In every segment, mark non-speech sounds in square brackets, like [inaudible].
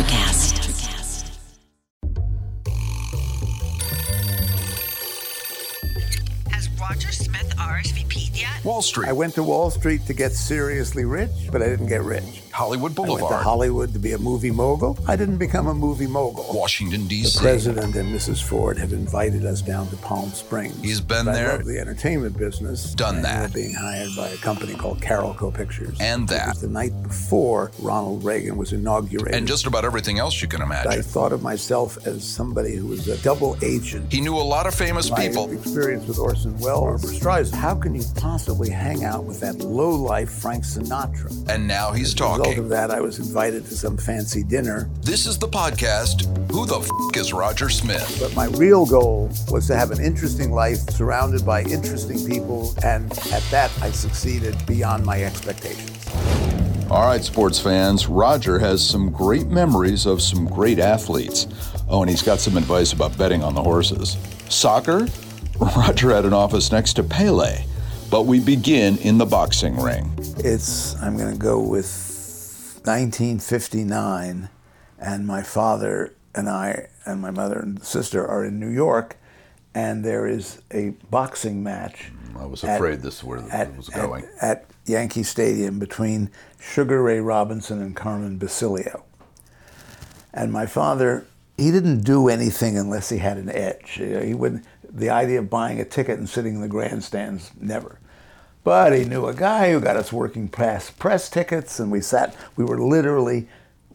Electricast. Has Roger Smith RSVP'd yet? Wall Street, I went to Wall Street to get seriously rich, but I didn't get rich. Hollywood I went to Boulevard, Hollywood to be a movie mogul. I didn't become a movie mogul. Washington, D.C. The president and Mrs. Ford have invited us down to Palm Springs. He's been But there. I love the entertainment business. Done and that. being hired by a company called Carolco Pictures. And that. was the night before Ronald Reagan was inaugurated. And just about everything else you can imagine. I thought of myself as somebody who was a double agent. He knew a lot of famous My people. experience with Orson Welles, Barbra Streisand. How can you possibly hang out with that low-life Frank Sinatra? And now he's As a result of that, I was invited to some fancy dinner. This is the podcast, Who the F is Roger Smith? But my real goal was to have an interesting life surrounded by interesting people, and at that, I succeeded beyond my expectations. All right, sports fans, Roger has some great memories of some great athletes. Oh, and he's got some advice about betting on the horses. Soccer? [laughs] Roger had an office next to Pele. But we begin in the boxing ring. It's, I'm going to go with 1959, and my father and I and my mother and sister are in New York, and there is a boxing match. I was at- afraid this is where at, it was at- going. At, Yankee Stadium between Sugar Ray Robinson and Carmen Basilio. And my father, he didn't do anything unless he had an edge. He wouldn't. The idea of buying a ticket and sitting in the grandstands, never. But he knew a guy who got us working press press tickets, and we sat. We were literally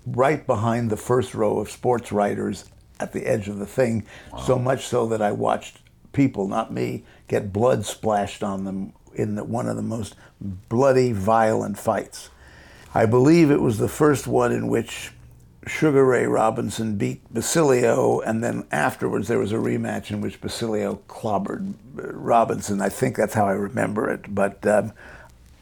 right behind the first row of sports writers at the edge of the thing. So much so that I watched people, not me, get blood splashed on them in the, one of the most bloody, violent fights. I believe it was the first one in which Sugar Ray Robinson beat Basilio, and then afterwards there was a rematch in which Basilio clobbered Robinson. I think that's how I remember it. But um,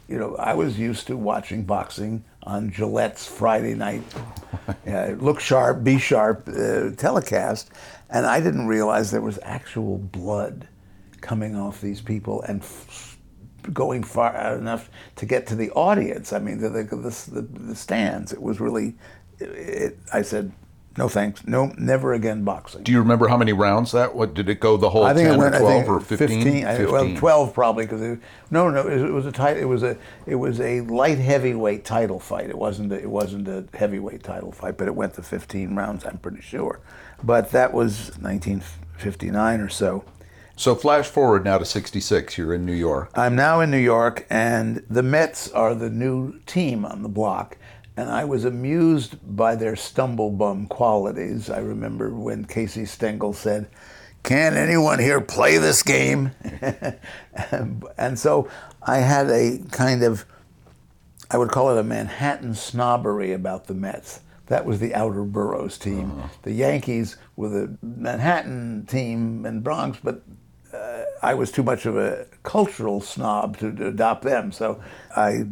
you know, I was used to watching boxing on Gillette's Friday night [laughs] uh, look sharp, be sharp uh, telecast, and I didn't realize there was actual blood coming off these people and f- going far enough to get to the audience. I mean, the the, the, the, the stands. It was really. It, I said, no thanks, no, never again boxing. Do you remember how many rounds that? What did it go? The whole I think 10 it went. or I 12 think or 15? I- well, twelve probably because it, no, no, it was, it was a tight. It was a it was a light heavyweight title fight. It wasn't a, it wasn't a heavyweight title fight, but it went to fifteen rounds. I'm pretty sure. But that was 1959 or so. So flash forward now to 66. You're in New York. I'm now in New York, and the Mets are the new team on the block. And I was amused by their stumble bum qualities. I remember when Casey Stengel said, Can anyone here play this game? [laughs] and so I had a kind of, I would call it a Manhattan snobbery about the Mets. That was the outer boroughs team. The Yankees were the Manhattan team and Bronx, but uh, I was too much of a cultural snob to, to adopt them, so I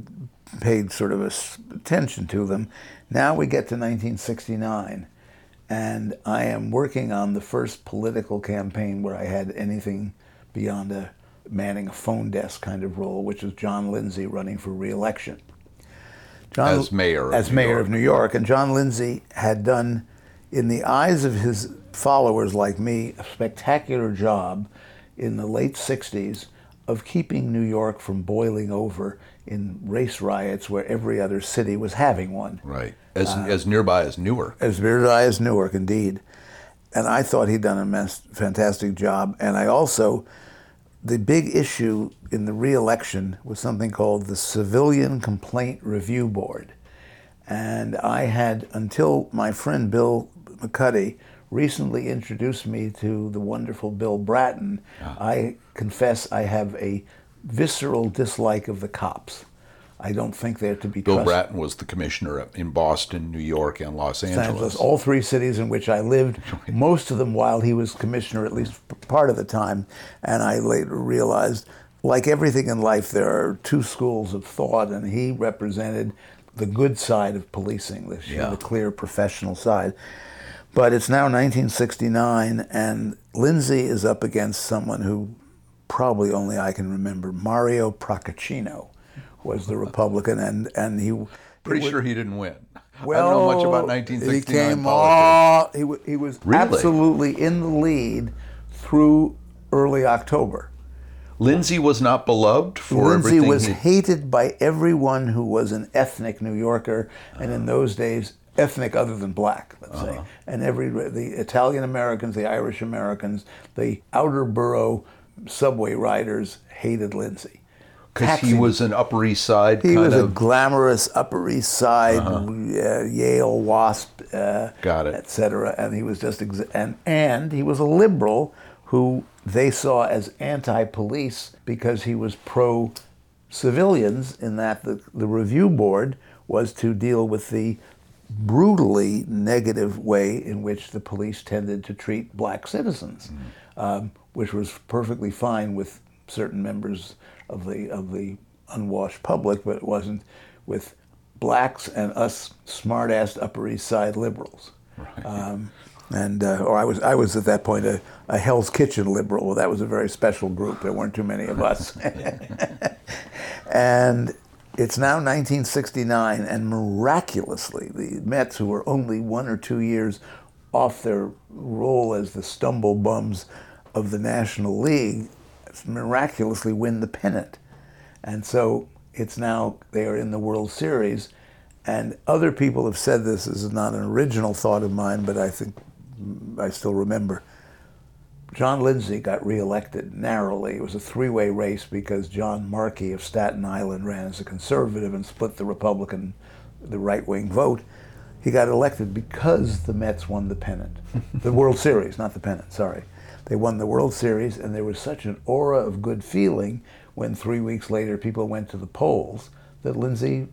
paid sort of a attention to them. Now we get to 1969, and I am working on the first political campaign where I had anything beyond a manning a phone desk kind of role, which was John Lindsay running for re-election. John, As mayor as mayor York. of New York, and John Lindsay had done, in the eyes of his followers like me, a spectacular job in the late '60s of keeping New York from boiling over in race riots where every other city was having one Right. As, uh, as nearby as Newark. as nearby as Newark, indeed. And I thought he'd done a mess, fantastic job. And I also, the big issue in the re-election was something called the Civilian Complaint Review Board. And I had, until my friend Bill McCuddy recently introduced me to the wonderful Bill Bratton, ah. I confess I have a visceral dislike of the cops. I don't think they're to be Bill trusted. Bratton was the commissioner in Boston, New York, and Los Los Angeles. Angeles, all three cities in which I lived, [laughs] most of them while he was commissioner, at least part of the time. And I later realized, like everything in life, there are two schools of thought, and he represented the good side of policing, the, Yeah. the clear professional side. But it's now 1969, and Lindsay is up against someone who probably only I can remember. Mario Procaccino was the Republican, and, and he. Pretty was- sure he didn't win. I don't know much about Well, 1969 He came politics. all, he, he was Really? absolutely in the lead through early October. Lindsay was not beloved for Lindsay everything. was he- hated by everyone who was an ethnic New Yorker, and in those days, ethnic other than black, let's Uh-huh. say. And every the Italian Americans, the Irish Americans, the outer borough subway riders hated Lindsay. because he was an Upper East Side he kind was a glamorous Upper East Side, uh, Yale Wasp, uh, Got it. et cetera, and he was just ex- and and he was a liberal who they saw as anti-police because he was pro civilians in that the, the review board was to deal with the brutally negative way in which the police tended to treat black citizens, um, which was perfectly fine with certain members of the of the unwashed public, but it wasn't with blacks and us smart-ass Upper East Side liberals. Um, and uh, or I was I was at that point a, a Hell's Kitchen liberal. Well, that was a very special group. There weren't too many of [laughs] us. and it's now 1969, and miraculously, the Mets, who were only one or two years off their role as the stumble bums of the National League, miraculously win the pennant. And so it's now they are in the World Series. And other people have said this. This is not an original thought of mine, but I think I still remember. John Lindsay got reelected narrowly. It was a three-way race because John Marchi of Staten Island ran as a conservative and split the Republican, the right-wing vote. He got elected because the Mets won the pennant, [laughs] the World Series, not the pennant. Sorry, they won the World Series, and there was such an aura of good feeling when three weeks later people went to the polls that Lindsay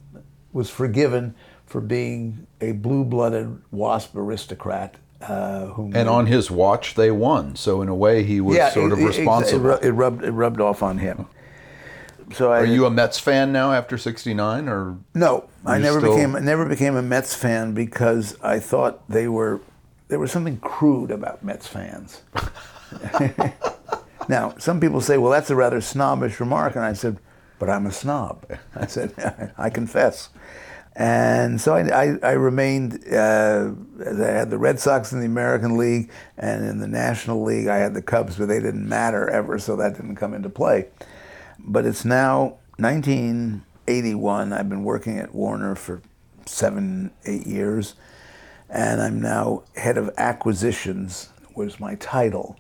was forgiven for being a blue-blooded WASP aristocrat uh, and on his watch, they won. So in a way, he was sort of it- it- responsible. It, it rubbed it rubbed off on him. So I Are you a Mets fan now after '69, or no, I never still- became I never became a Mets fan because I thought they were there was something crude about Mets fans. [laughs] [laughs] now, some people say, "Well, that's a rather snobbish remark," and I said, "But I'm a snob." [laughs] I said, [laughs] "I confess." And so I, I, I remained. Uh, I had the Red Sox in the American League, and in the National League, I had the Cubs, but they didn't matter ever, so that didn't come into play. But it's now 1981. I've been working at Warner for seven, eight years, and I'm now head of acquisitions. Was my title,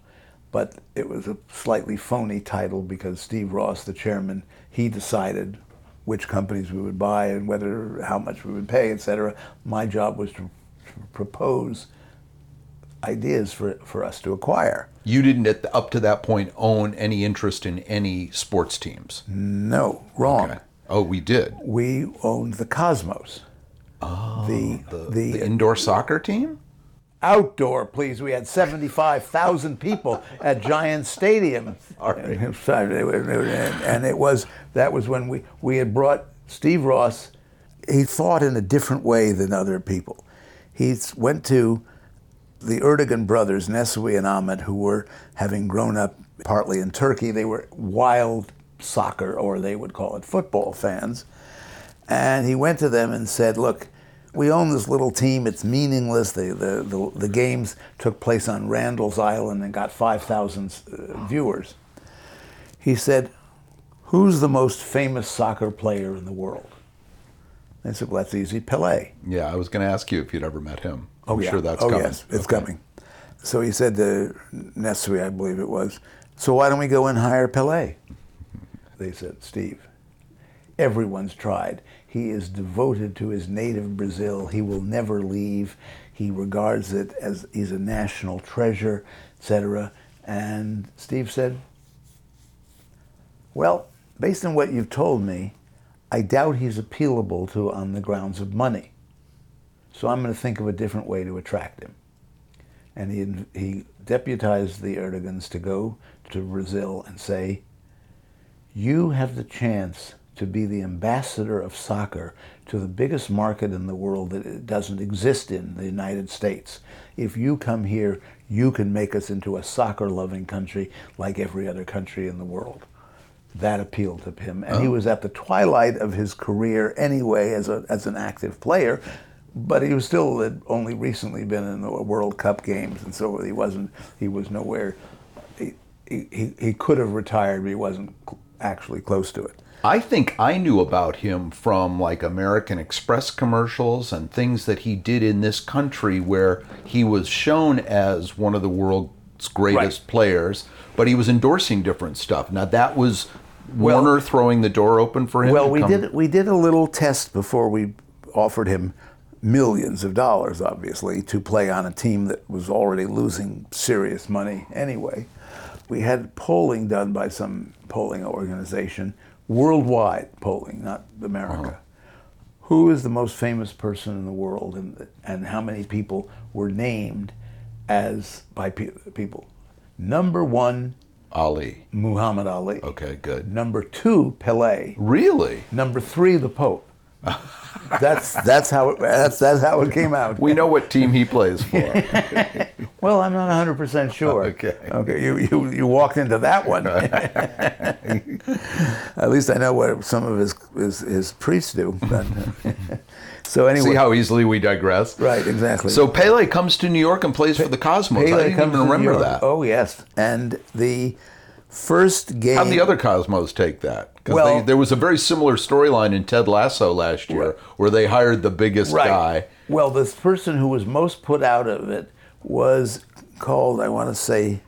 but it was a slightly phony title because Steve Ross, the chairman, he decided which companies we would buy and whether how much we would pay, et cetera. My job was to propose ideas for for us to acquire. you didn't at the, up to that point own any interest in any sports teams? No, wrong. Okay. Oh, we did. We owned the Cosmos. Oh, the the, The indoor soccer team. Outdoor, please. We had 75,000 people at Giant Stadium. Right. [laughs] And it was, that was when we, we had brought Steve Ross. He thought in a different way than other people. He went to the Ertegun brothers, Nesuhi and Ahmet, who were having grown up partly in Turkey. They were wild soccer, or they would call it football fans. And he went to them and said, Look, we own this little team. It's meaningless. The, the, the, the games took place on Randall's Island and got 5,000 uh, viewers. He said, Who's the most famous soccer player in the world? I said, Well, that's easy. Pele. Yeah, I was going to ask you if you'd ever met him. I'm yeah. sure that's oh, coming. yes, it's Okay. coming. So he said to Nestle, I believe it was, so why don't we go and hire Pele? They said, Steve, everyone's tried. He is devoted to his native Brazil. He will never leave. He regards it as he's a national treasure, etc. And Steve said, well, based on what you've told me, I doubt he's appealable to on the grounds of money. So I'm going to think of a different way to attract him. And he, he deputized the Erteguns to go to Brazil and say, you have the chance to be the ambassador of soccer to the biggest market in the world that it doesn't exist in, the United States. If you come here, you can make us into a soccer-loving country like every other country in the world. That appealed to him. And he oh. was at the twilight of his career anyway as, a, as an active player but he was still had only recently been in the World Cup games, and so he wasn't. He was nowhere. He he, he could have retired, but he wasn't actually close to it. I think I knew about him from like American Express commercials and things that he did in this country where he was shown as one of the world's greatest Right. players, but he was endorsing different stuff. Now that was Well- Warner throwing the door open for him. Well, we come- did we did a little test before we offered him millions of dollars, obviously, to play on a team that was already losing serious money anyway. We had polling done by some polling organization, worldwide polling, not America. Uh-huh. Who is the most famous person in the world, and and how many people were named as by pe- people? Number one, Ali. Muhammad Ali. Okay, good. Number two, Pele. Really? Number three, the Pope. [laughs] that's that's how it, that's that's how it came out. We know what team he plays for. [laughs] well, I'm not 100 percent sure. Okay. Okay. You, you you walked into that one. [laughs] At least I know what some of his his, his priests do. But, so anyway, See how easily we digress? right? Exactly. So Pele comes to New York and plays for the Cosmos. I Pele didn't comes even remember that. Oh yes, and the first game. How'd the other Cosmos take that? Well- they, there was a very similar storyline in Ted Lasso last year where they hired the biggest guy. Well, the person who was most put out of it was called, I want to say,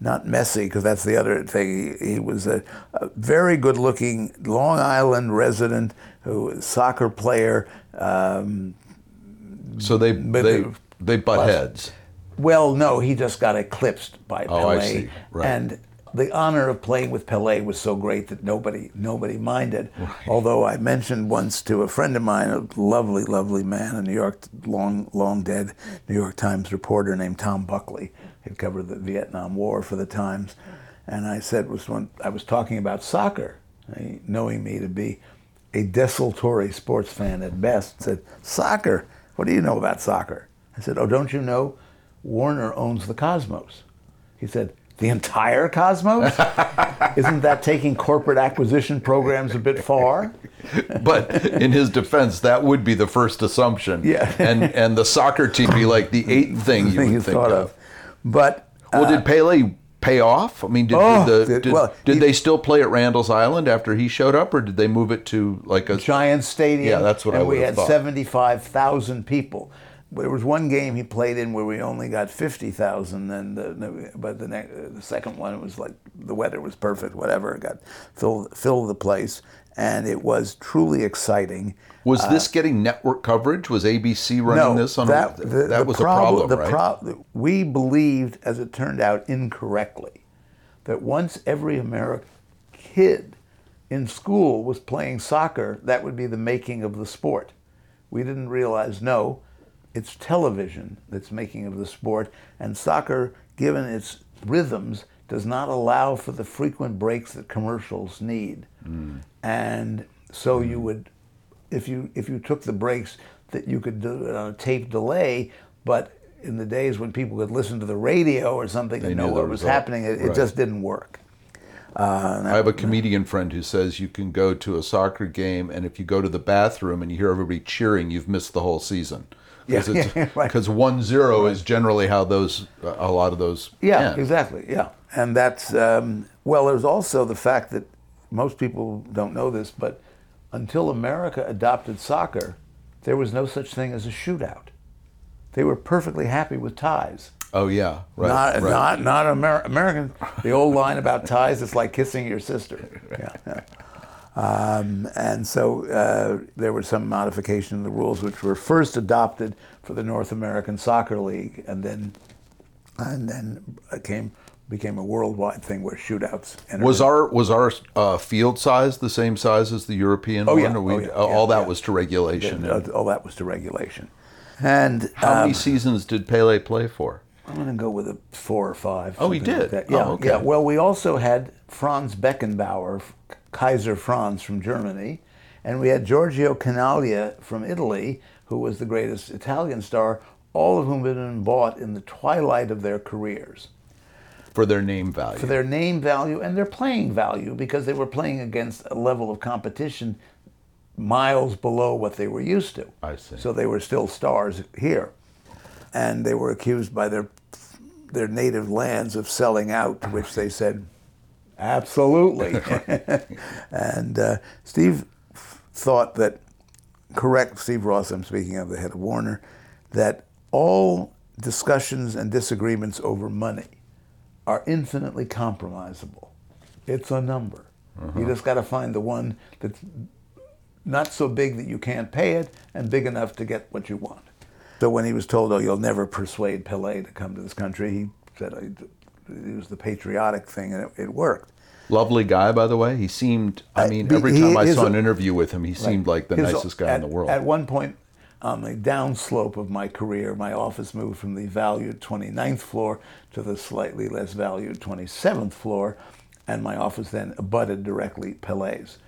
not Messi, because that's the other thing. He, he was a, a very good looking Long Island resident who was a soccer player. Um, So they But they they butt Plus- heads. well, no, he just got eclipsed by Oh, I Pele. see. Right. And the honor of playing with Pele was so great that nobody nobody minded. Although I mentioned once to a friend of mine, a lovely, lovely man, a New York long long dead New York Times reporter named Tom Buckley. He covered the Vietnam War for the Times, and I said was when I was talking about soccer, knowing me to be a desultory sports fan at best, said, "Soccer? What do you know about soccer?" I said, "Oh, don't you know Warner owns the Cosmos?" He said, "The entire Cosmos? [laughs] Isn't that taking corporate acquisition programs a bit far?" But in his defense, that would be the first assumption. Yeah. and and the soccer team be like the eighth thing you would think thought of. of. But Well, did uh, Pele pay off? I mean, did, Oh, did, the, did- well, did he- they still play at Randall's Island after he showed up, or did they move it to like a Giant Stadium. Yeah, that's what I and we had 75,000 people. There was one game he played in where we only got 50,000, and the, but the, ne- the second one it was like the weather was perfect, whatever. It got filled, filled the place, and it was truly exciting. Was uh, this getting network coverage? Was ABC running this on? that, a, the- that was problem, a problem, the right? pro- we believed, as it turned out incorrectly, that once every American kid in school was playing soccer, that would be the making of the sport. We didn't realize, no, it's television that's making of the sport, and soccer, given its rhythms, does not allow for the frequent breaks that commercials need. Hmm. And so hmm. you would, if you if you took the breaks, that you could do it on a tape delay, but in the days when people could listen to the radio or something They and know what was result. happening, it, it just didn't work. Uh, I have a comedian friend who says you can go to a soccer game, and if you go to the bathroom and you hear everybody cheering, you've missed the whole season. Because Yeah, [laughs] yeah, right. one zero is generally how those a lot of those Yeah, end. exactly. Yeah, and that's um, well. There's also the fact that most people don't know this, but until America adopted soccer, there was no such thing as a shootout. They were perfectly happy with ties. Oh yeah, right. not, right. not, not Amer- American. The old line about ties, it's like kissing your sister. Yeah. Um, and so uh, there was some modification in the rules, which were first adopted for the North American Soccer League, and then and then came became a worldwide thing where shootouts. entered Was our was our uh, field size the same size as the European Oh, one? yeah. We, Oh, yeah. all Yeah, that was to regulation. all all that was to regulation. And How um, many seasons did Pele play for? I'm going to go with a four or five. Oh, he something like did? that. Yeah, Oh, okay. yeah. Well, we also had Franz Beckenbauer, Kaiser Franz from Germany, and we had Giorgio Chinaglia from Italy, who was the greatest Italian star. All of whom had been bought in the twilight of their careers For their name value. for their name value and their playing value because they were playing against a level of competition miles below what they were used to. I see. So they were still stars here, and they were accused by their their native lands of selling out, which they said, absolutely. [laughs] and uh, Steve thought that, correct, Steve Ross, I'm speaking of the head of Warner, that all discussions and disagreements over money are infinitely compromisable. It's a number. You just got to find the one that's not so big that you can't pay it and big enough to get what you want. So when he was told, "Oh, you'll never persuade Pele to come to this country," he said it was the patriotic thing, and it, it worked. Lovely guy, by the way. He seemed. I Uh, mean, he- every time I saw an interview with him, he seemed like the His- nicest guy at, in the world. At one point, on the downslope of my career, my office moved from the valued 29th floor to the slightly less valued 27th floor, and my office then abutted directly Pele's.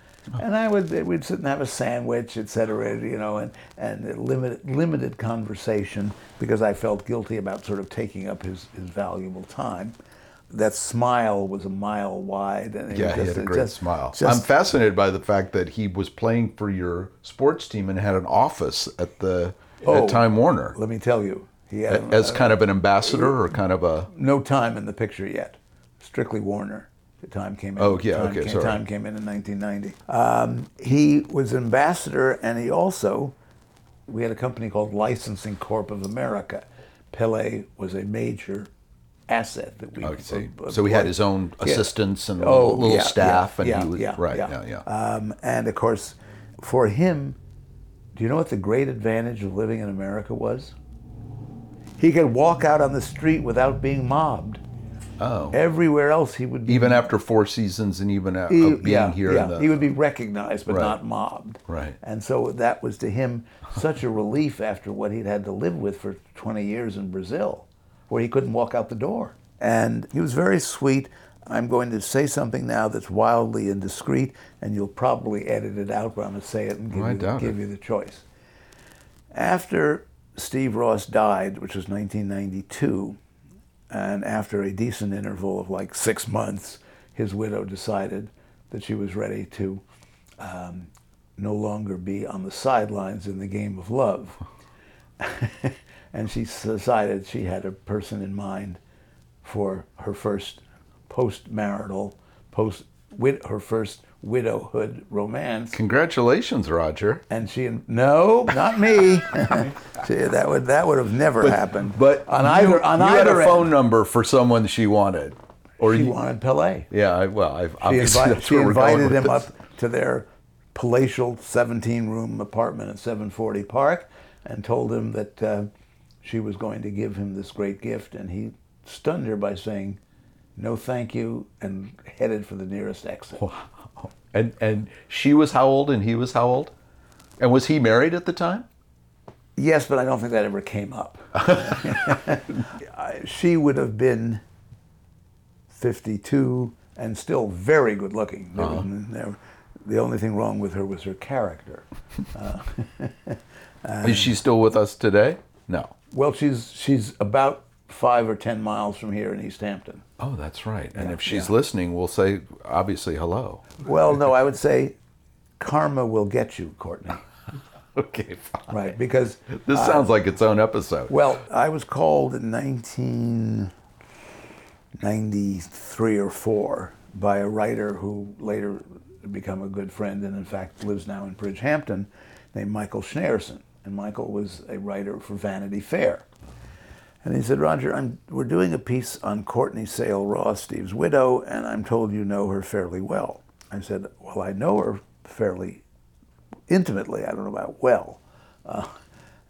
And I would we'd sit and have a sandwich, et cetera, you know, and and limited limited conversation because I felt guilty about sort of taking up his, his valuable time. That smile was a mile wide, and yeah, he had a great just- smile. just- I'm fascinated by the fact that he was playing for your sports team and had an office at the Oh. at Time Warner Let me tell you, he had as kind of an ambassador or kind of a. no time in the picture yet. Strictly Warner. The time came in. Oh, yeah, time okay, came, sorry. Time came in in 1990. Um, he was ambassador, and he also, we had a company called Licensing Corp of America. Pele was a major asset that we. I see. uh, So he had his own Yeah. assistants and Oh, little yeah, staff, yeah, and yeah, he was yeah, right. yeah. Yeah, yeah. Um, and of course, for him, do you know what the great advantage of living in America was? He could walk out on the street without being mobbed. Oh, Everywhere else, he would be even after four seasons and even a- he, being yeah, here. yeah, in the, he would be recognized but Right. not mobbed. Right. And so that was to him such a relief after what he'd had to live with for 20 years in Brazil, where he couldn't walk out the door. And he was very sweet. I'm going to say something now that's wildly indiscreet, and you'll probably edit it out, but I'm going to say it and give, I you, doubt give it. you the choice. After Steve Ross died, which was 1992, and after a decent interval of like six months, his widow decided that she was ready to um, no longer be on the sidelines in the game of love. [laughs] and she decided she had a person in mind for her first post-marital, post her first widowhood romance. Congratulations, Roger. And she, no, not me. [laughs] See, that would that would have never happened. But on you, either on you either had a end, phone number for someone she wanted, or she you wanted Pele. Yeah, I, well, I've She, obviously invi- that's she where we're going invited him this. up to their palatial 17-room apartment at 740 Park and told him that uh, she was going to give him this great gift, and he stunned her by saying, "No, thank you," and headed for the nearest exit. And and she was how old, and he was how old, and was he married at the time? Yes, but I don't think that ever came up. [laughs] She would have been 52 and still very good looking. Uh-huh. Never- the only thing wrong with her was her character. [laughs] Uh, [laughs] Is she still with us today? No. Well, she's she's about five or ten miles from here in East Hampton. Oh, that's right. And Yeah, if she's yeah. listening, we'll say obviously hello. Well, no, I would say karma will get you, Courtney. [laughs] Okay, fine. Right, because This sounds like its own episode. well, I was called in 1993 or four by a writer who later became a good friend and in fact lives now in Bridgehampton, named Michael Shnayerson. And Michael was a writer for Vanity Fair. And he said, Roger, I'm, we're doing a piece on Courtney Sale Ross, Steve's widow, and I'm told you know her fairly well. I said, Well, I know her fairly intimately. I don't know about well. Uh,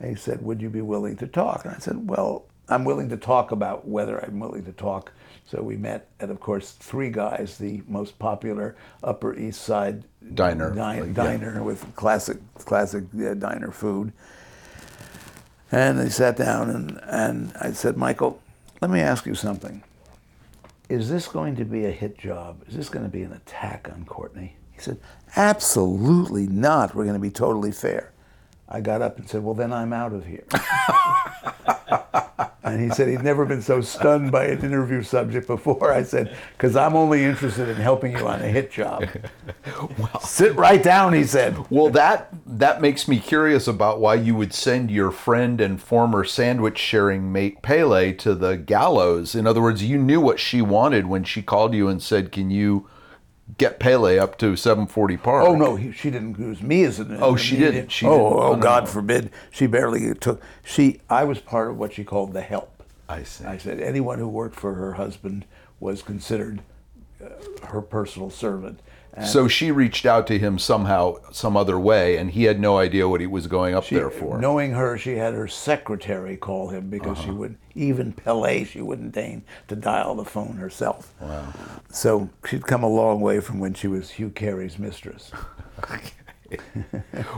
and he said, Would you be willing to talk? And I said, Well, I'm willing to talk about whether I'm willing to talk. So we met at, of course, Three Guys, the most popular Upper East Side Diner, di- like, yeah. diner with classic, classic uh, diner food. And they sat down, and, and I said, Michael, let me ask you something. Is this going to be a hit job? Is this going to be an attack on Courtney? He said, Absolutely not. We're going to be totally fair. I got up and said, Well, then I'm out of here. [laughs] And he said he'd never been so stunned by an interview subject before. I said, because I'm only interested in helping you on a hit job. [laughs] well, Sit right down, he said. Well, that that makes me curious about why you would send your friend and former sandwich sharing mate Pele to the gallows. In other words, you knew what she wanted when she called you and said, "Can you get Pele up to 740 Park?" Oh no, he, she didn't use me as an. Oh, she didn't. She oh, didn't. oh, Oh, no, God no. forbid. She barely took. She. I was part of what she called the help. I see. I said anyone who worked for her husband was considered uh, her personal servant. And So she reached out to him somehow, some other way, and he had no idea what he was going up she, there for. knowing her, she had her secretary call him because Uh-huh. she would even Pele. She wouldn't deign to dial the phone herself. Wow. So she'd come a long way from when she was Hugh Carey's mistress. [laughs]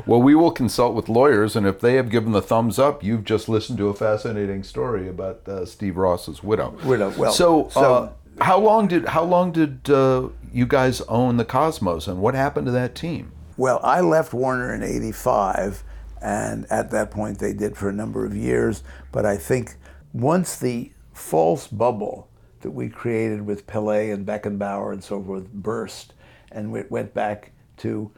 Well, we will consult with lawyers, and if they have given the thumbs up, you've just listened to a fascinating story about uh, Steve Ross's widow. Widow, well, so, so- uh, how long did how long did uh, you guys own the Cosmos, and what happened to that team? Well, I left Warner in 85, and at that point they did for a number of years. But I think once the false bubble that we created with Pele and Beckenbauer and so forth burst, and it went back to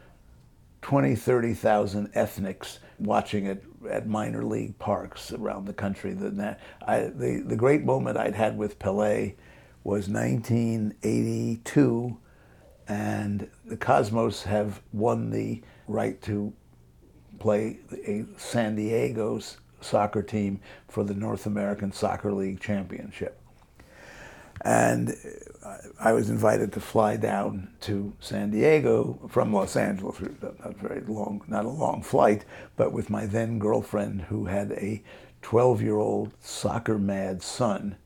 20, 30,000 ethnics watching it at minor league parks around the country. The, the, the great moment I'd had with Pele was 1982, and the Cosmos have won the right to play a San Diego's soccer team for the North American Soccer League Championship. And uh, I was invited to fly down to San Diego from Los Angeles. Not very long, not a long flight, but with my then girlfriend who had a 12-year-old soccer mad son,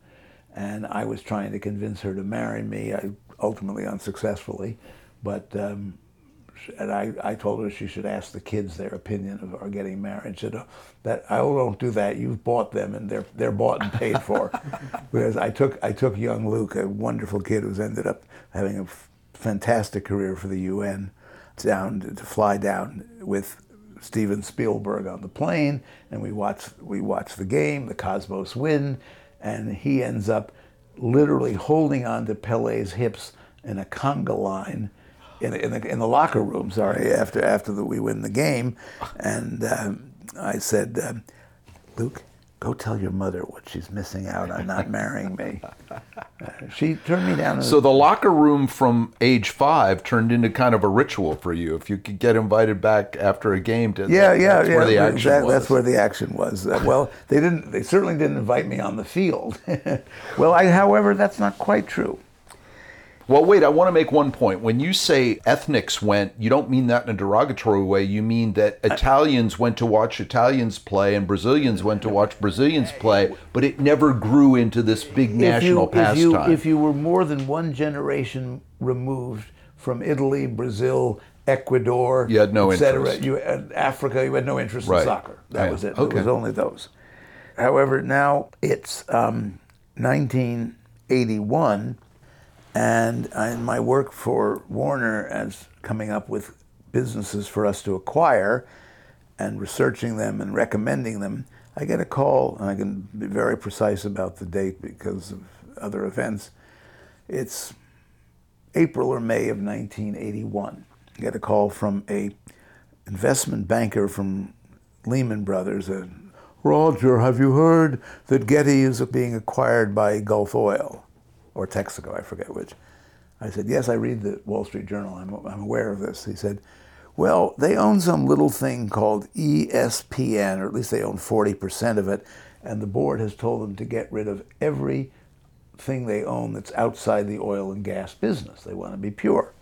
and I was trying to convince her to marry me. I ultimately unsuccessfully, but um, and I, I told her she should ask the kids their opinion of our getting married. She said, oh, "That I won't do that. You've bought them, and they're they're bought and paid for." [laughs] because I took I took young Luke, a wonderful kid who's ended up having a f- fantastic career for the UN, down to, to fly down with Steven Spielberg on the plane, and we watched we watch the game. The Cosmos win, and he ends up literally holding on to Pele's hips in a conga line in, in, the, in the locker room. Sorry, after after the, we win the game, and um, I said, um, Luke, go tell your mother what she's missing out on not marrying me. Uh, she turned me down. So the locker room from age five turned into kind of a ritual for you. If you could get invited back after a game to yeah, yeah, that's yeah. where the action that- was. That's where the action was. Uh, well, they didn't. They certainly didn't invite me on the field. [laughs] well, I, however, that's not quite true. Well, wait, I want to make one point. When you say ethnics went, you don't mean that in a derogatory way. You mean that Italians went to watch Italians play and Brazilians went to watch Brazilians play, but it never grew into this big national if you, if you, pastime. if you were more than one generation removed from Italy, Brazil, Ecuador, You had no et cetera, interest. You had Africa. You had no interest Right. in soccer. That Yeah. was it. Okay. It was only those. However, now it's um, 1981, and in my work for Warner as coming up with businesses for us to acquire and researching them and recommending them, I get a call, and I can be very precise about the date because of other events. It's April or May of 1981. I get a call from a investment banker from Lehman Brothers. Uh, Roger, have you heard that Getty is being acquired by Gulf Oil or Texaco? I forget which. I said, yes, I read the Wall Street Journal. I'm, I'm aware of this. He said, well, they own some little thing called ESPN, or at least they own 40% of it, and the board has told them to get rid of every thing they own that's outside the oil and gas business. They want to be pure.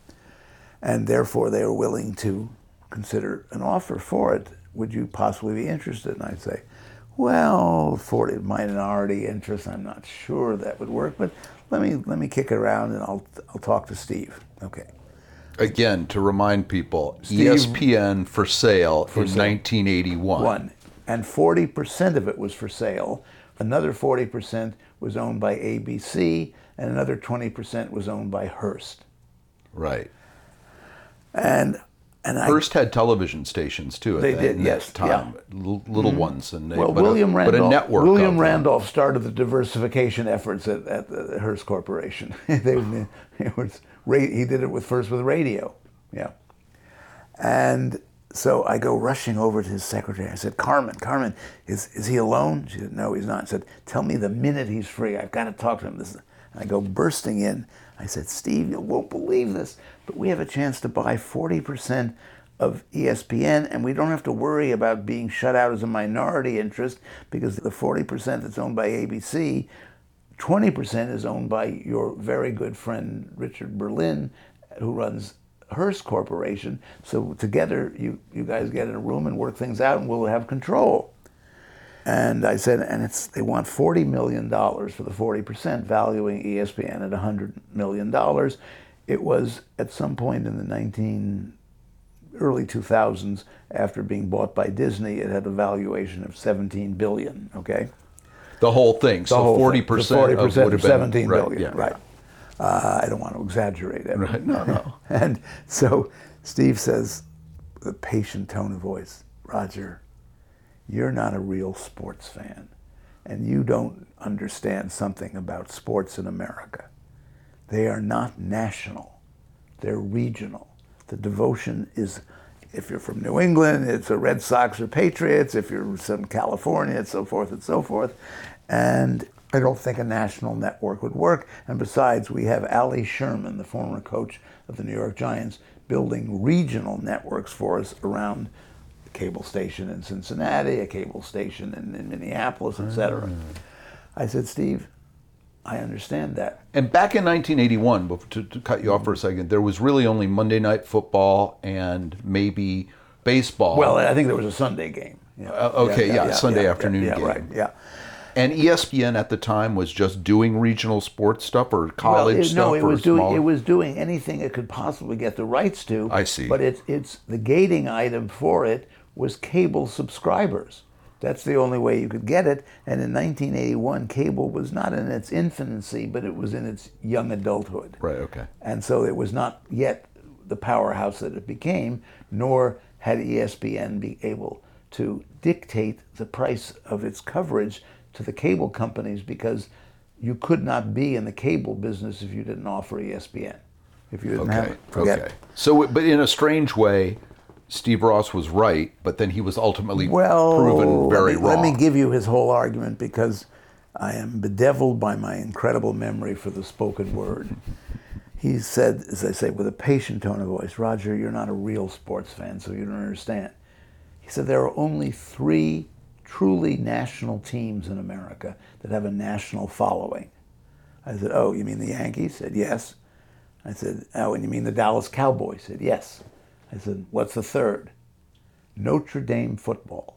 And therefore, they are willing to consider an offer for it. Would you possibly be interested? And I'd say, well, 40 minority interest, I'm not sure that would work, but let me, let me kick it around and I'll, I'll talk to Steve. Okay. Again, to remind people, Steve- ESPN for sale in sale. 1981. One. And 40% of it was for sale. Another 40% was owned by ABC, and another 20% was owned by Hearst. Right. And and I had television stations too. They that, did, yes, time, L- little mm-hmm. ones, and they, Well, but William a, Randolph. but a network. William them. Randolph started the diversification efforts at, at the Hearst Corporation. [laughs] they, it was, he did it with first with radio, yeah. And so I go rushing over to his secretary. I said, "Carmen, Carmen, is is he alone?" She said, "No, he's not." I said, "Tell me the minute he's free. I've got to talk to him." This. is-" And I go bursting in. I said, "Steve, you won't believe this, but we have a chance to buy forty percent." Of ESPN, and we don't have to worry about being shut out as a minority interest because the 40% that's owned by ABC 20% is owned by your very good friend Richard Berlin, who runs Hearst Corporation. So together, you, you guys get in a room and work things out, and we'll have control. And I said, and it's they want $40 million for the 40%, valuing E ESPN at $100 million. It was at some point in the 19 early 2000s, after being bought by Disney, it had a valuation of 17 billion. Okay. The whole thing. The so forty percent 40% of would have been 17 right, billion, yeah. right. Uh, I don't want to exaggerate it. Right, no, no. [laughs] and so Steve says, with a patient tone of voice, Roger, you're not a real sports fan, and you don't understand something about sports in America. They are not national, they're regional. The devotion is, if you're from New England, it's a Red Sox or Patriots. If you're from California, and so forth and so forth. And I don't think a national network would work. And besides, we have Allie Sherman, the former coach of the New York Giants, building regional networks for us around cable station in Cincinnati, a cable station in, in Minneapolis, et cetera. I said, Steve, I understand that. And back in 1981, bef- to, to cut you off for a second, there was really only Monday Night Football and maybe baseball. Well, I think there was a Sunday game. Yeah. Uh, okay, yeah, Sunday afternoon yeah, game. Right, yeah. and ESPN at the time was just doing regional sports stuff or college well, it, stuff no, it or was doing smaller- it was doing anything it could possibly get the rights to. I see. But it's it's the gating item for it was cable subscribers. That's the only way you could get it. And in 1981, cable was not in its infancy, but it was in its young adulthood. Right, okay. And so it was not yet the powerhouse that it became, nor had ESPN be able to dictate the price of its coverage to the cable companies because you could not be in the cable business if you didn't offer ESPN. If you didn't have Okay. it, forget Okay. So, but in a strange way, Steve Ross was right, but then he was ultimately Well, proven very let me, wrong. Let me give you his whole argument because I am bedeviled by my incredible memory for the spoken word. He said, as I say, with a patient tone of voice, Roger, you're not a real sports fan, so you don't understand. He said there are only three truly national teams in America that have a national following. I said, Oh, you mean the Yankees? He said, Yes. I said, Oh, and you mean the Dallas Cowboys? He said, Yes. I said, What's the third? Notre Dame football.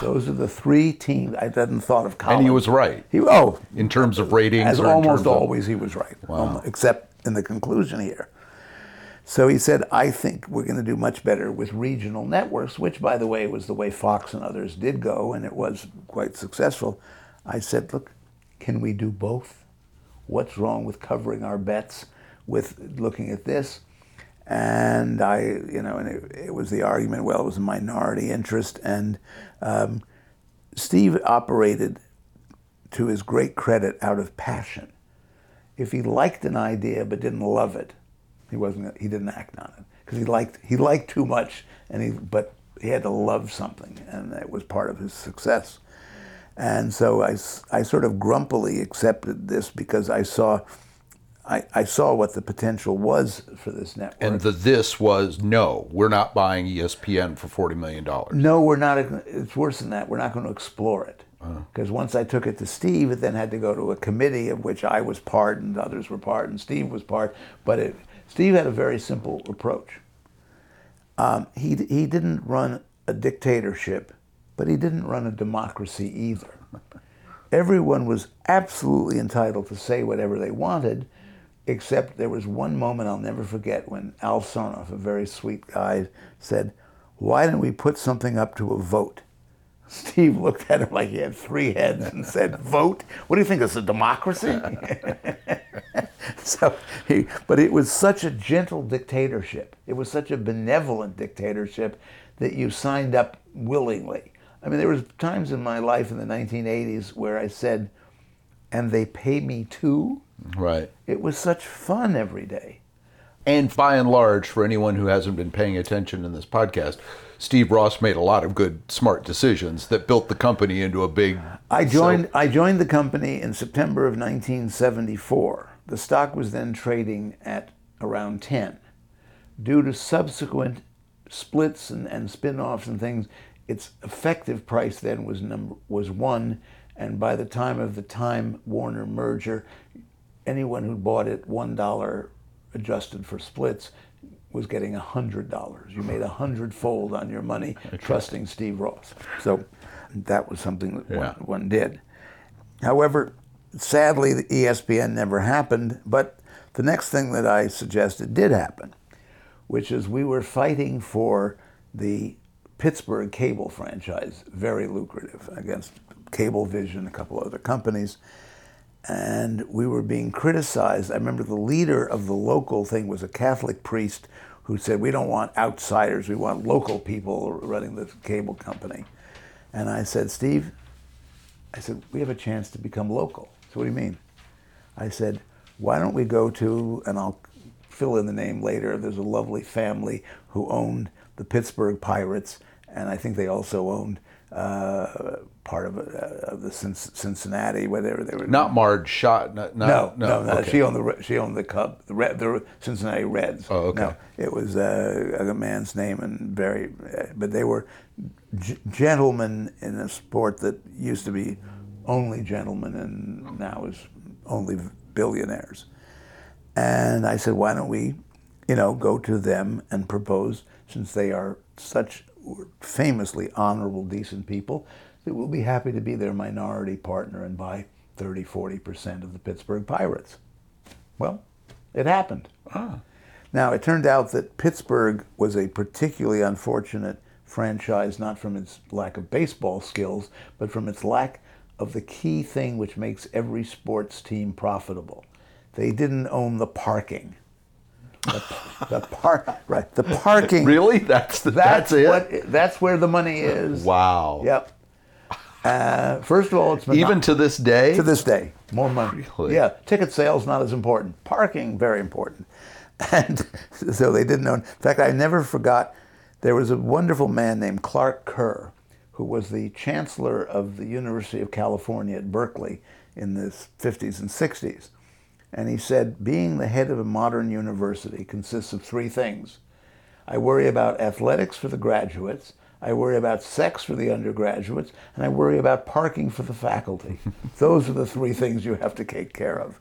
Those are the three teams. I hadn't thought of college. and he was right He, oh, in terms of ratings. as or in almost terms of- always, he was right, Almo- except in the conclusion here. So he said, I think we're going to do much better with regional networks, which, by the way, was the way Fox and others did go, and it was quite successful. I said, look, can we do both? What's wrong with covering our bets with looking at this? And I, you know, and it, it was the argument, well, it was a minority interest. And um, Steve operated to his great credit out of passion. If he liked an idea but didn't love it, he wasn't. He didn't act on it because he liked he liked too much, and he but he had to love something, and that was part of his success. And so I, I sort of grumpily accepted this because I saw I, I saw what the potential was for this network. And the this was no, we're not buying ESPN for forty million dollars. No, we're not. It's worse than that. We're not going to explore it. Because once I took it to Steve, it then had to go to a committee of which I was part and others were part and Steve was part. But it, Steve had a very simple approach. Um, he, he didn't run a dictatorship, but he didn't run a democracy either. [laughs] Everyone was absolutely entitled to say whatever they wanted, except there was one moment I'll never forget when Al Sonoff, a very sweet guy, said, Why don't we put something up to a vote? [laughs] Steve looked at him like he had three heads and said, Vote? What do you think? It's a democracy? [laughs] so he, but it was such a gentle dictatorship. It was such a benevolent dictatorship that you signed up willingly. I mean, there was times in my life in the 1980s where I said, "And they pay me too." Right. It was such fun every day. And by and large, for anyone who hasn't been paying attention in this podcast, Steve Ross made a lot of good, smart decisions that built the company into a big. I joined. I joined the company in September of 1974. The stock was then trading at around 10. Due to subsequent splits and, and spin-offs and things, its effective price then was number was one, and by the time of the Time Warner merger, anyone who bought it one dollar adjusted for splits was getting a hundred dollars. You made a hundredfold on your money trusting Steve Ross. So that was something that Yeah. one, one did. However, sadly, the ESPN never happened. But the next thing that I suggested did happen, which is we were fighting for the Pittsburgh cable franchise, very lucrative, against Cablevision, a couple other companies and we were being criticized. I remember the leader of the local thing was a Catholic priest who said, We don't want outsiders, we want local people running the cable company. And I said, Steve, I said, we have a chance to become local. So what do you mean? I said, why don't we go to, and I'll fill in the name later, there's a lovely family who owned the Pittsburgh Pirates, and I think they also owned uh, part of, uh, of the Cincinnati, whatever they were. Not Marge Schott. Not, No, not, no, no. okay. She owned the she owned the Cub, the, Red, the Cincinnati Reds. Oh, okay. No, it was uh, a man's name and very, uh, but they were g- gentlemen in a sport that used to be only gentlemen and now is only billionaires. And I said, why don't we, you know, go to them and propose, since they are such famously honorable, decent people, that we'll be happy to be their minority partner and buy 30, 40% of the Pittsburgh Pirates. Well, it happened. Ah. Now, it turned out that Pittsburgh was a particularly unfortunate franchise, not from its lack of baseball skills, but from its lack of the key thing which makes every sports team profitable. They didn't own the parking. The, the park, right? The parking. [laughs] Really? That's the, That's, that's, it. what. That's where the money is. wow. Yep. Uh, first of all, it's Even to this day. to this day, more money. Really? Yeah, ticket sales not as important. Parking very important. [laughs] And so they didn't own. In fact, I never forgot. There was a wonderful man named Clark Kerr, who was the chancellor of the University of California at Berkeley in the 50s and 60s. And he said, being the head of a modern university consists of three things. I worry about athletics for the graduates, I worry about sex for the undergraduates, and I worry about parking for the faculty. [laughs] Those are the three things you have to take care of.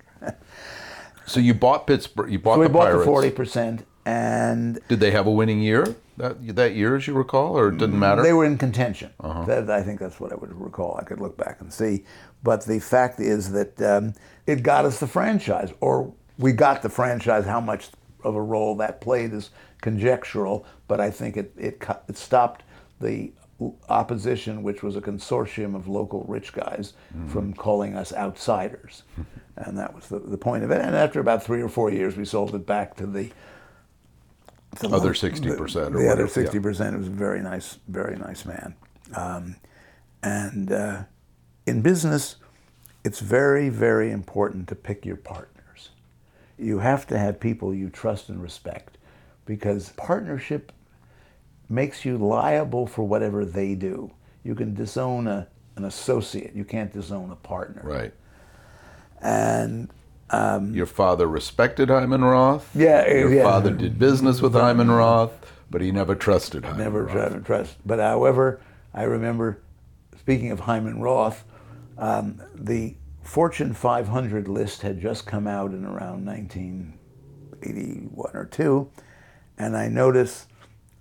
so you bought Pittsburgh. You bought So we the bought Pirates. the forty percent, and Did they have a winning year that that year, as you recall, or it didn't mm-hmm. matter? they were in contention. Uh-huh. That, I think that's what I would recall. I could look back and see. But the fact is that um, it got us the franchise, or we got the franchise. How much of a role that played is conjectural, but I think it it, it stopped the opposition, which was a consortium of local rich guys, mm-hmm. from calling us outsiders. [laughs] and that was the, the point of it. And after about three or four years, we sold it back to the Other 60% The, or the other sixty percent. It was a very nice, very nice man. Um, and uh, in business, it's very, very important to pick your partners. You have to have people you trust and respect, because partnership makes you liable for whatever they do. You can disown a, an associate. You can't disown a partner. right. And Your father respected Hyman Roth. Yeah, Your yeah. father did business with Hyman Roth, but he never trusted Hyman never Roth. tried to trust. But however, I remember, speaking of Hyman Roth, um, the Fortune 500 list had just come out in around 1981 or two, and I notice,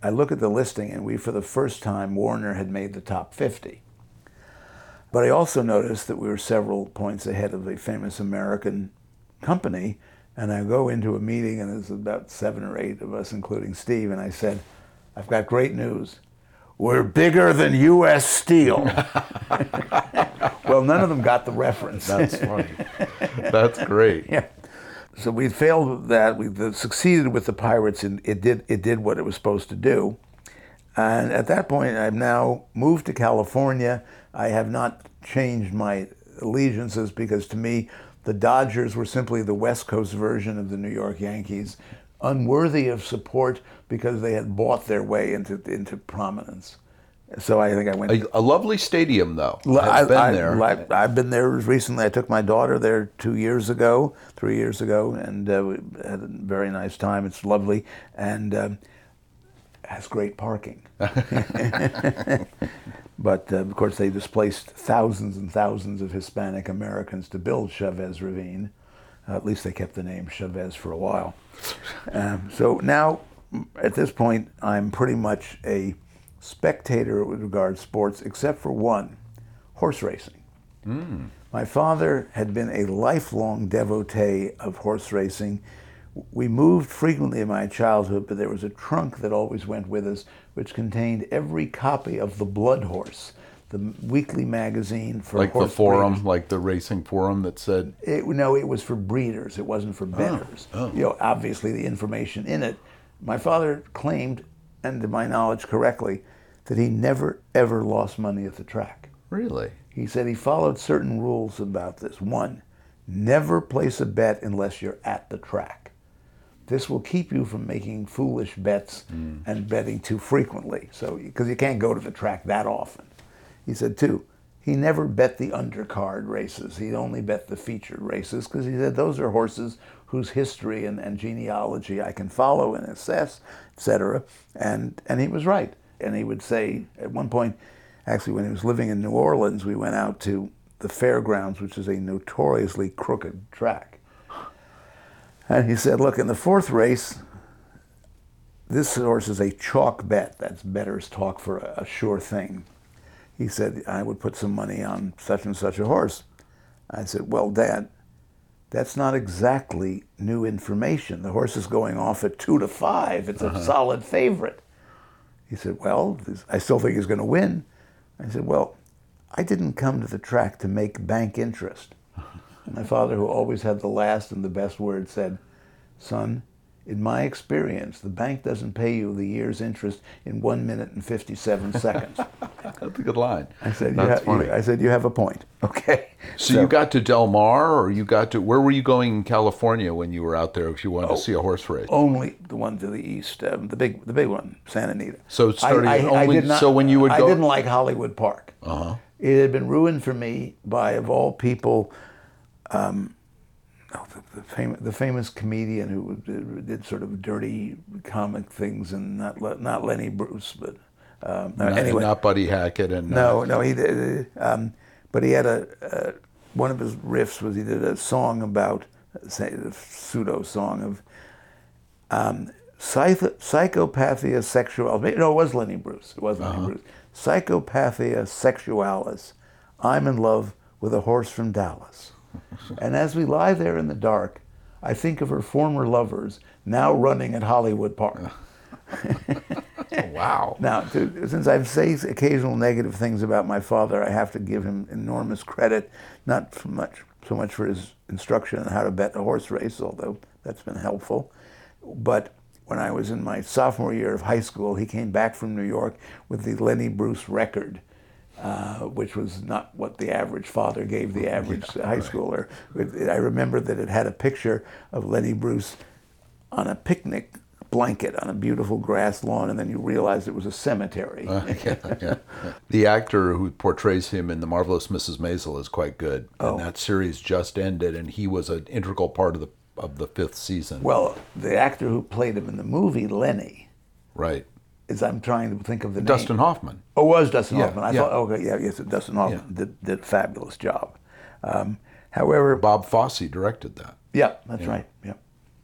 I look at the listing, and we, for the first time, Warner had made the top 50. But I also noticed that we were several points ahead of a famous American company. And I go into a meeting, and there's about seven or eight of us, including Steve, and I said, I've got great news. We're bigger than U.S. Steel. [laughs] well, none of them got the reference. That's funny. That's great. [laughs] yeah. so we failed that. We succeeded with the Pirates, and it did it did what it was supposed to do. And at that point, I've now moved to California. I have not changed my allegiances because to me, the Dodgers were simply the West Coast version of the New York Yankees, unworthy of support because they had bought their way into into prominence. So I think I went. A, a lovely stadium, though. I've been I- there. I, I've been there recently. I took my daughter there two years ago, three years ago, and uh, we had a very nice time. It's lovely and um, has great parking. [laughs] [laughs] but uh, of course, they displaced thousands and thousands of Hispanic Americans to build Chavez Ravine. Uh, at least they kept the name Chavez for a while. [laughs] Um, so now, at this point, I'm pretty much a spectator with regard to sports, except for one, horse racing. My father had been a lifelong devotee of horse racing. We moved frequently in my childhood, but there was a trunk that always went with us, which contained every copy of The Blood Horse, the weekly magazine for like the forum, breeders. like the racing forum that said, It, no, it was for breeders. It wasn't for oh, betters. oh. You know, obviously the information in it. My father claimed, and to my knowledge correctly, that he never ever lost money at the track. really? He said he followed certain rules about this. One, never place a bet unless you're at the track. This will keep you from making foolish bets mm. and betting too frequently. So, because you can't go to the track that often. He said, two, he never bet the undercard races. He'd only bet the featured races because he said those are horses whose history and, and genealogy I can follow and assess, etc. And and he was right. And he would say at one point, actually when he was living in New Orleans, we went out to the fairgrounds, which is a notoriously crooked track. And he said, look, in the fourth race, this horse is a chalk bet. That's better's talk for a, a sure thing. He said, I would put some money on such and such a horse. I said, well, Dad, that's not exactly new information. The horse is going off at two to five. It's a uh-huh. solid favorite. He said, well, this- I still think he's going to win. I said, well, I didn't come to the track to make bank interest. My father, who always had the last and the best word, said, Son, in my experience, the bank doesn't pay you the year's interest in one minute and 57 seconds. [laughs] That's a good line. I said, you That's ha- funny. you- I said, you have a point. [laughs] Okay. so, you got to Del Mar, or you got to where were you going in California when you were out there? If you wanted to see a horse race, only the one to the east, um, the big, the big one, Santa Anita. So it started only- did so when you would go. I didn't like Hollywood Park. Uh-huh. It had been ruined for me by, of all people, um, oh, the, the, famous, the famous comedian who did, did sort of dirty comic things, and not Le- not Lenny Bruce, but um, not, anyway, not Buddy Hackett, and no, uh, no, he did. Um, but he had a, uh one of his riffs was he did a song about say the pseudo song of um, psyth- psychopathia sexualis. No, it was Lenny Bruce. It was Lenny Bruce. Psychopathia sexualis. I'm in love with a horse from Dallas. And as we lie there in the dark, I think of her former lovers now running at Hollywood Park. [laughs] Oh, wow. Now, to, since I say occasional negative things about my father, I have to give him enormous credit, not so much so much for his instruction on how to bet a horse race, although that's been helpful, but when I was in my sophomore year of high school, he came back from New York with the Lenny Bruce record, uh, which was not what the average father gave the average high schooler. I remember that it had a picture of Lenny Bruce on a picnic blanket on a beautiful grass lawn, and then you realized it was a cemetery. The actor who portrays him in The Marvelous Mrs. Maisel is quite good, Oh. and that series just ended, and he was an integral part of the of the fifth season. well, the actor who played him in the movie, Lenny, right, is I'm trying to think of the name. Dustin Hoffman. Oh, it was Dustin Yeah, Hoffman. I yeah. thought, okay, yeah, yes, Dustin Hoffman Yeah. did, did a fabulous job. Um, however, Bob Fosse directed that. Yeah, that's right. Yeah.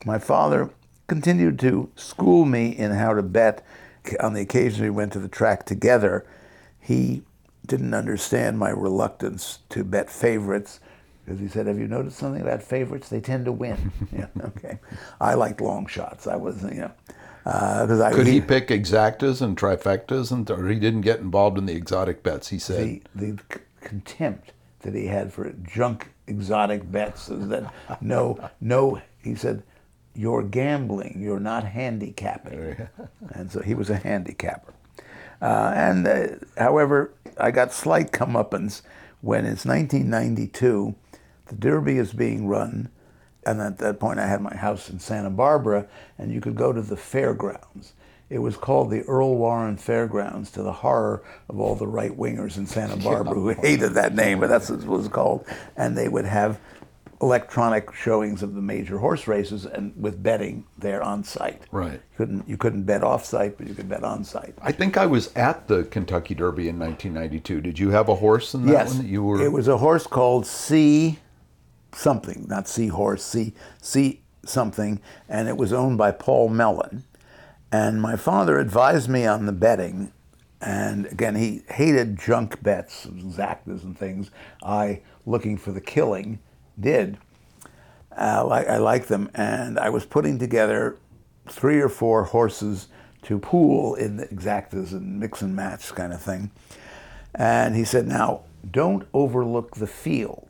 My father continued to school me in how to bet. On the occasion we went to the track together, he didn't understand my reluctance to bet favorites because he said, "Have you noticed something about favorites? They tend to win." [laughs] yeah, okay. I liked long shots. I was, you know, because I Could he pick exactas and trifectas, and or he didn't get involved in the exotic bets? He said, the the contempt that he had for junk exotic bets is that no no he said, "You're gambling. You're not handicapping." [laughs] and so he was a handicapper. Uh, and uh, however, I got slight comeuppance when it's 1992. The Derby is being run, and at that point I had my house in Santa Barbara, and you could go to the fairgrounds. It was called the Earl Warren Fairgrounds to the horror of all the right wingers in Santa Barbara who hated that name, but that's what it was called. And they would have electronic showings of the major horse races and with betting there on site. Right. You couldn't you couldn't bet off site, but you could bet on site. I think I was at the Kentucky Derby in 1992. Did you have a horse in that yes, one that you were? It was a horse called C something, not Seahorse, horse, C C something, and it was owned by Paul Mellon. And my father advised me on the betting, and again he hated junk bets, exactas and things. I, looking for the killing, did. Uh, I, I like them, and I was putting together three or four horses to pool in the exactas and mix and match kind of thing. And he said, "Now, don't overlook the field."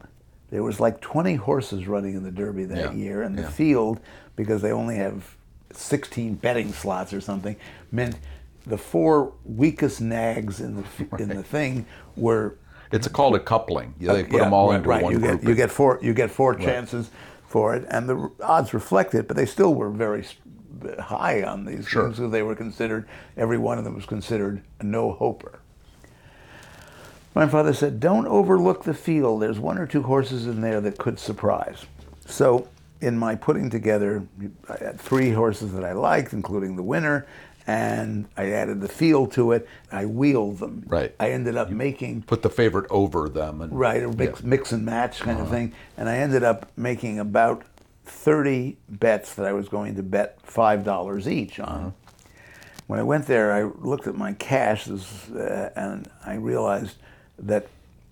There was like 20 horses running in the Derby that Yeah, year, and the yeah. field, because they only have 16 betting slots or something, meant the four weakest nags in the f [laughs] in the thing were it's called a coupling. Yeah, they put Uh, yeah, them all right, into right. one you group. Get, you get four. You get four chances for it, and the odds reflect it, but they still were very high on these Sure. things. So they were considered. Every one of them was considered a no hoper. My father said, "Don't overlook the field. There's one or two horses in there that could surprise." So, in my putting together, I had three horses that I liked, including the winner, and I added the field to it. I wheeled them. Right. I ended up making Put the favorite over them. And, right, a mix, mix and match kind of thing. And I ended up making about 30 bets that I was going to bet $5 each on. When I went there, I looked at my cash uh, and I realized that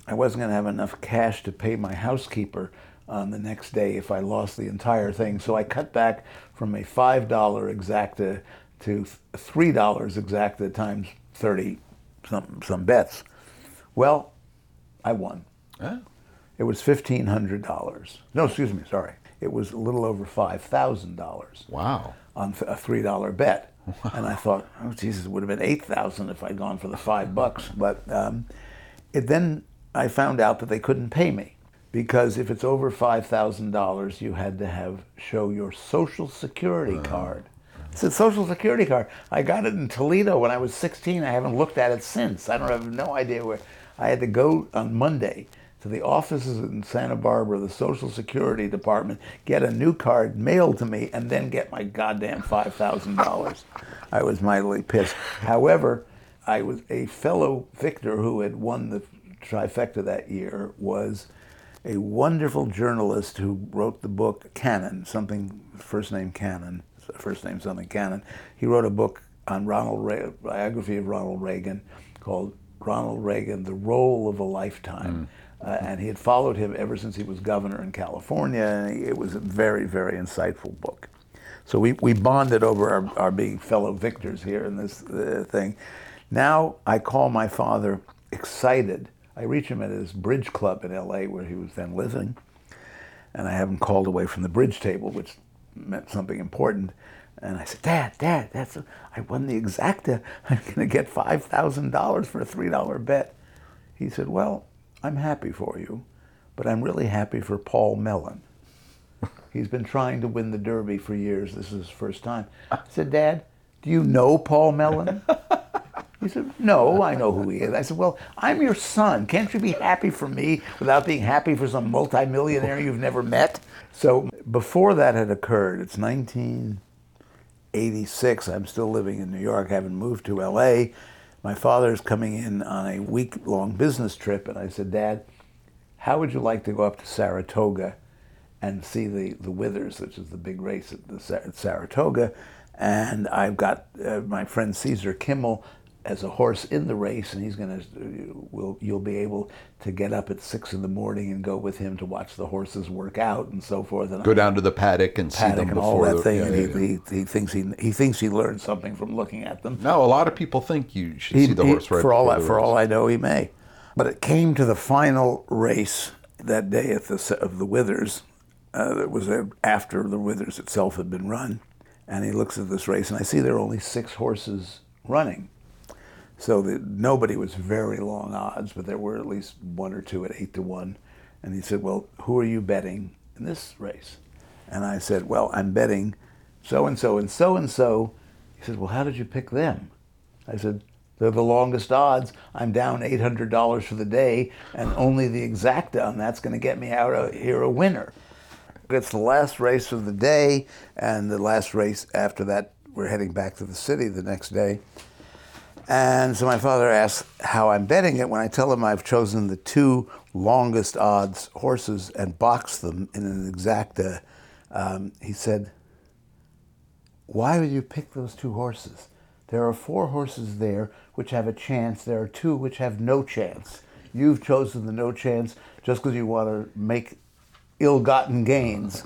I wasn't going to have enough cash to pay my housekeeper on the next day if I lost the entire thing. So I cut back from a $5 exacta to $3 exacta times 30 some, some bets. Well, I won. It was fifteen hundred dollars. No, excuse me, sorry. It was a little over five thousand dollars Wow. on a three dollar bet. Wow. And I thought, oh Jesus, it would have been eight thousand if I'd gone for the five bucks. But um, it then I found out that they couldn't pay me because if it's over five thousand dollars, you had to have show your social security uh-huh. card. It's a social security card. I got it in Toledo when I was 16. I haven't looked at it since. I don't have no idea where. I had to go on Monday to the offices in Santa Barbara, the Social Security Department, get a new card mailed to me, and then get my goddamn five thousand dollars. I was mightily pissed. However, I was a fellow victor who had won the trifecta that year was a wonderful journalist who wrote the book Cannon, something first name Cannon, first name something Cannon. He wrote a book on Ronald Reagan, biography of Ronald Reagan called Ronald Reagan: The Role of a Lifetime. Uh, and he had followed him ever since he was governor in California. And it was a very, very insightful book. So we, we bonded over our, our being fellow victors here in this uh, thing. Now I call my father excited. I reach him at his bridge club in LA where he was then living. And I have him called away from the bridge table, which meant something important. And I said, Dad, Dad, that's I won the exacta. [laughs] I'm going to get $5,000 for a $3 bet. He said, Well, I'm happy for you, but I'm really happy for Paul Mellon. He's been trying to win the Derby for years. This is his first time. I said, Dad, do you know Paul Mellon? [laughs] He said, No, I know who he is. I said, Well, I'm your son. Can't you be happy for me without being happy for some multimillionaire you've never met? So before that had occurred, it's 1986. I'm still living in New York, haven't moved to LA. My father's coming in on a week long business trip, and I said, Dad, how would you like to go up to Saratoga and see the, the Withers, which is the big race at, the, at Saratoga? And I've got uh, my friend Caesar Kimmel as a horse in the race, and he's going to, will you'll be able to get up at six in the morning and go with him to watch the horses work out and so forth. And Go down to the paddock and see them and before all that thing, yeah, and yeah, he, yeah. He, he thinks he he thinks he learned something from looking at them. No, a lot of people think you should He- see the he- horse right for all I, for all I know, he may. But it came to the final race that day at the of the Withers, uh, that was after the Withers itself had been run, and he looks at this race, and I see there are only six horses running. So the, nobody was very long odds, but there were at least one or two at eight to one. And he said, "Well, who are you betting in this race?" And I said, "Well, I'm betting so and so and so and so." He said, "Well, how did you pick them?" I said, "They're the longest odds. I'm down eight hundred dollars for the day, and only the exacta on that's going to get me out of here a winner." It's the last race of the day, and the last race after that, we're heading back to the city the next day. And so my father asks how I'm betting it. When I tell him I've chosen the two longest odds horses and boxed them in an exacta, um, he said, Why would you pick those two horses? There are four horses there which have a chance, there are two which have no chance. You've chosen the no chance just because you want to make ill-gotten gains.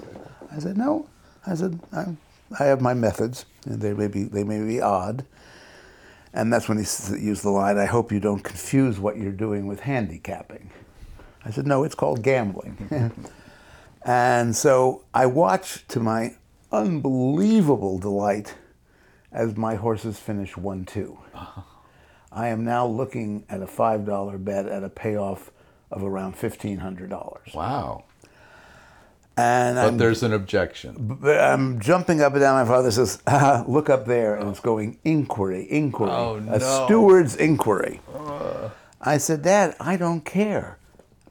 I said, no. I said, I have my methods, and they may be they may be odd. And that's when he used the line, "I hope you don't confuse what you're doing with handicapping." I said, "No, it's called gambling." [laughs] and so I watched to my unbelievable delight as my horses finish one-two. [laughs] I am now looking at a five dollar bet at a payoff of around fifteen hundred dollars. Wow. And But I'm, there's an objection. but I'm jumping up and down. My father says, [laughs] ah, "Look up there," and it's going inquiry, inquiry, Oh, a no. Uh. steward's inquiry. I said, "Dad, I don't care.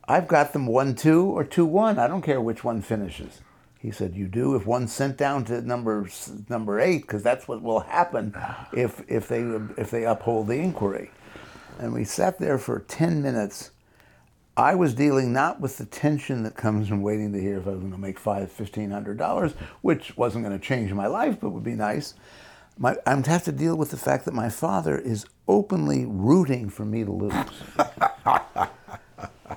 I've got them one two or two one. I don't care which one finishes." He said, "You do if one's sent down to number number eight, because that's what will happen if if they if they uphold the inquiry." And we sat there for ten minutes. I was dealing not with the tension that comes from waiting to hear if I was going to make five, fifteen hundred dollars, which wasn't going to change my life, but would be nice. My, I'm to have to deal with the fact that my father is openly rooting for me to lose. [laughs]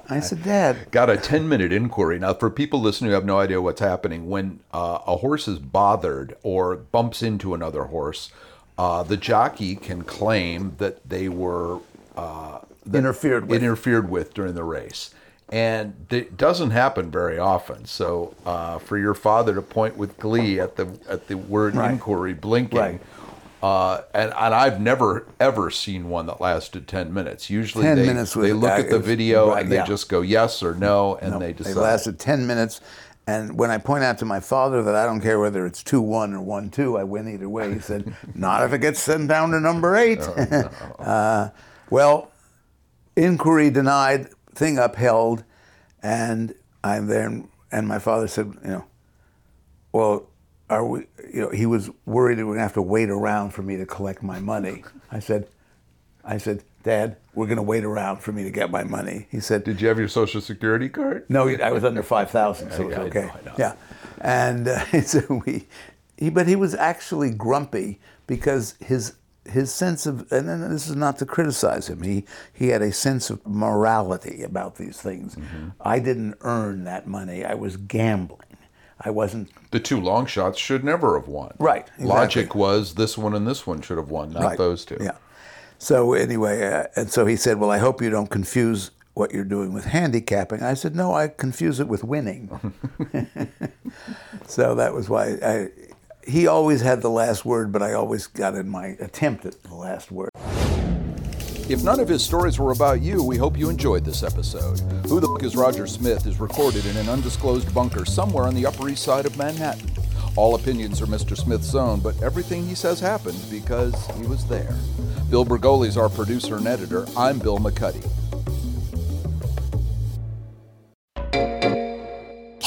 I said, Dad, Got a 10 minute inquiry. Now, for people listening who have no idea what's happening, when uh, a horse is bothered or bumps into another horse, uh, the jockey can claim that they were uh, Interfered with. interfered with during the race. And it doesn't happen very often. So, uh, for your father to point with glee at the at the word Right. inquiry blinking, Right. uh, and, and I've never ever seen one that lasted ten minutes. Usually, 10 they, minutes they look at the video right, and they yeah. just go yes or no, and No, they they decide. lasted 10 minutes. And when I point out to my father that I don't care whether it's 2 1 or 1 2, I win either way, he said, [laughs] Not if it gets sent down to number eight. [laughs] [laughs] uh, well, inquiry denied, thing upheld. And I'm there, and my father said, You know, well, are we, you know, he was worried that we're going to have to wait around for me to collect my money. I said, I said, Dad, we're going to wait around for me to get my money. He said, Did you have your social security card? no, I was under five thousand, so it was I okay. know, I know. Yeah, and uh, [laughs] so we, he, but he was actually grumpy because his his sense of, and then this is not to criticize him. He he had a sense of morality about these things. Mm-hmm. I didn't earn that money. I was gambling. I wasn't The two long shots should never have won. Right, exactly. Logic was this one and this one should have won, not Right. those two. Yeah. So anyway, uh, and so he said, "Well, I hope you don't confuse what you're doing with handicapping." I said, "No, I confuse it with winning." [laughs] [laughs] so that was why I. He always had the last word, but I always got in my attempt at the last word. If none of his stories were about you, we hope you enjoyed this episode. Who the F is Roger Smith is recorded in an undisclosed bunker somewhere on the Upper East Side of Manhattan. All opinions are Mr. Smith's own, but everything he says happened because he was there. Bill Bergoli is our producer and editor. I'm Bill McCuddy.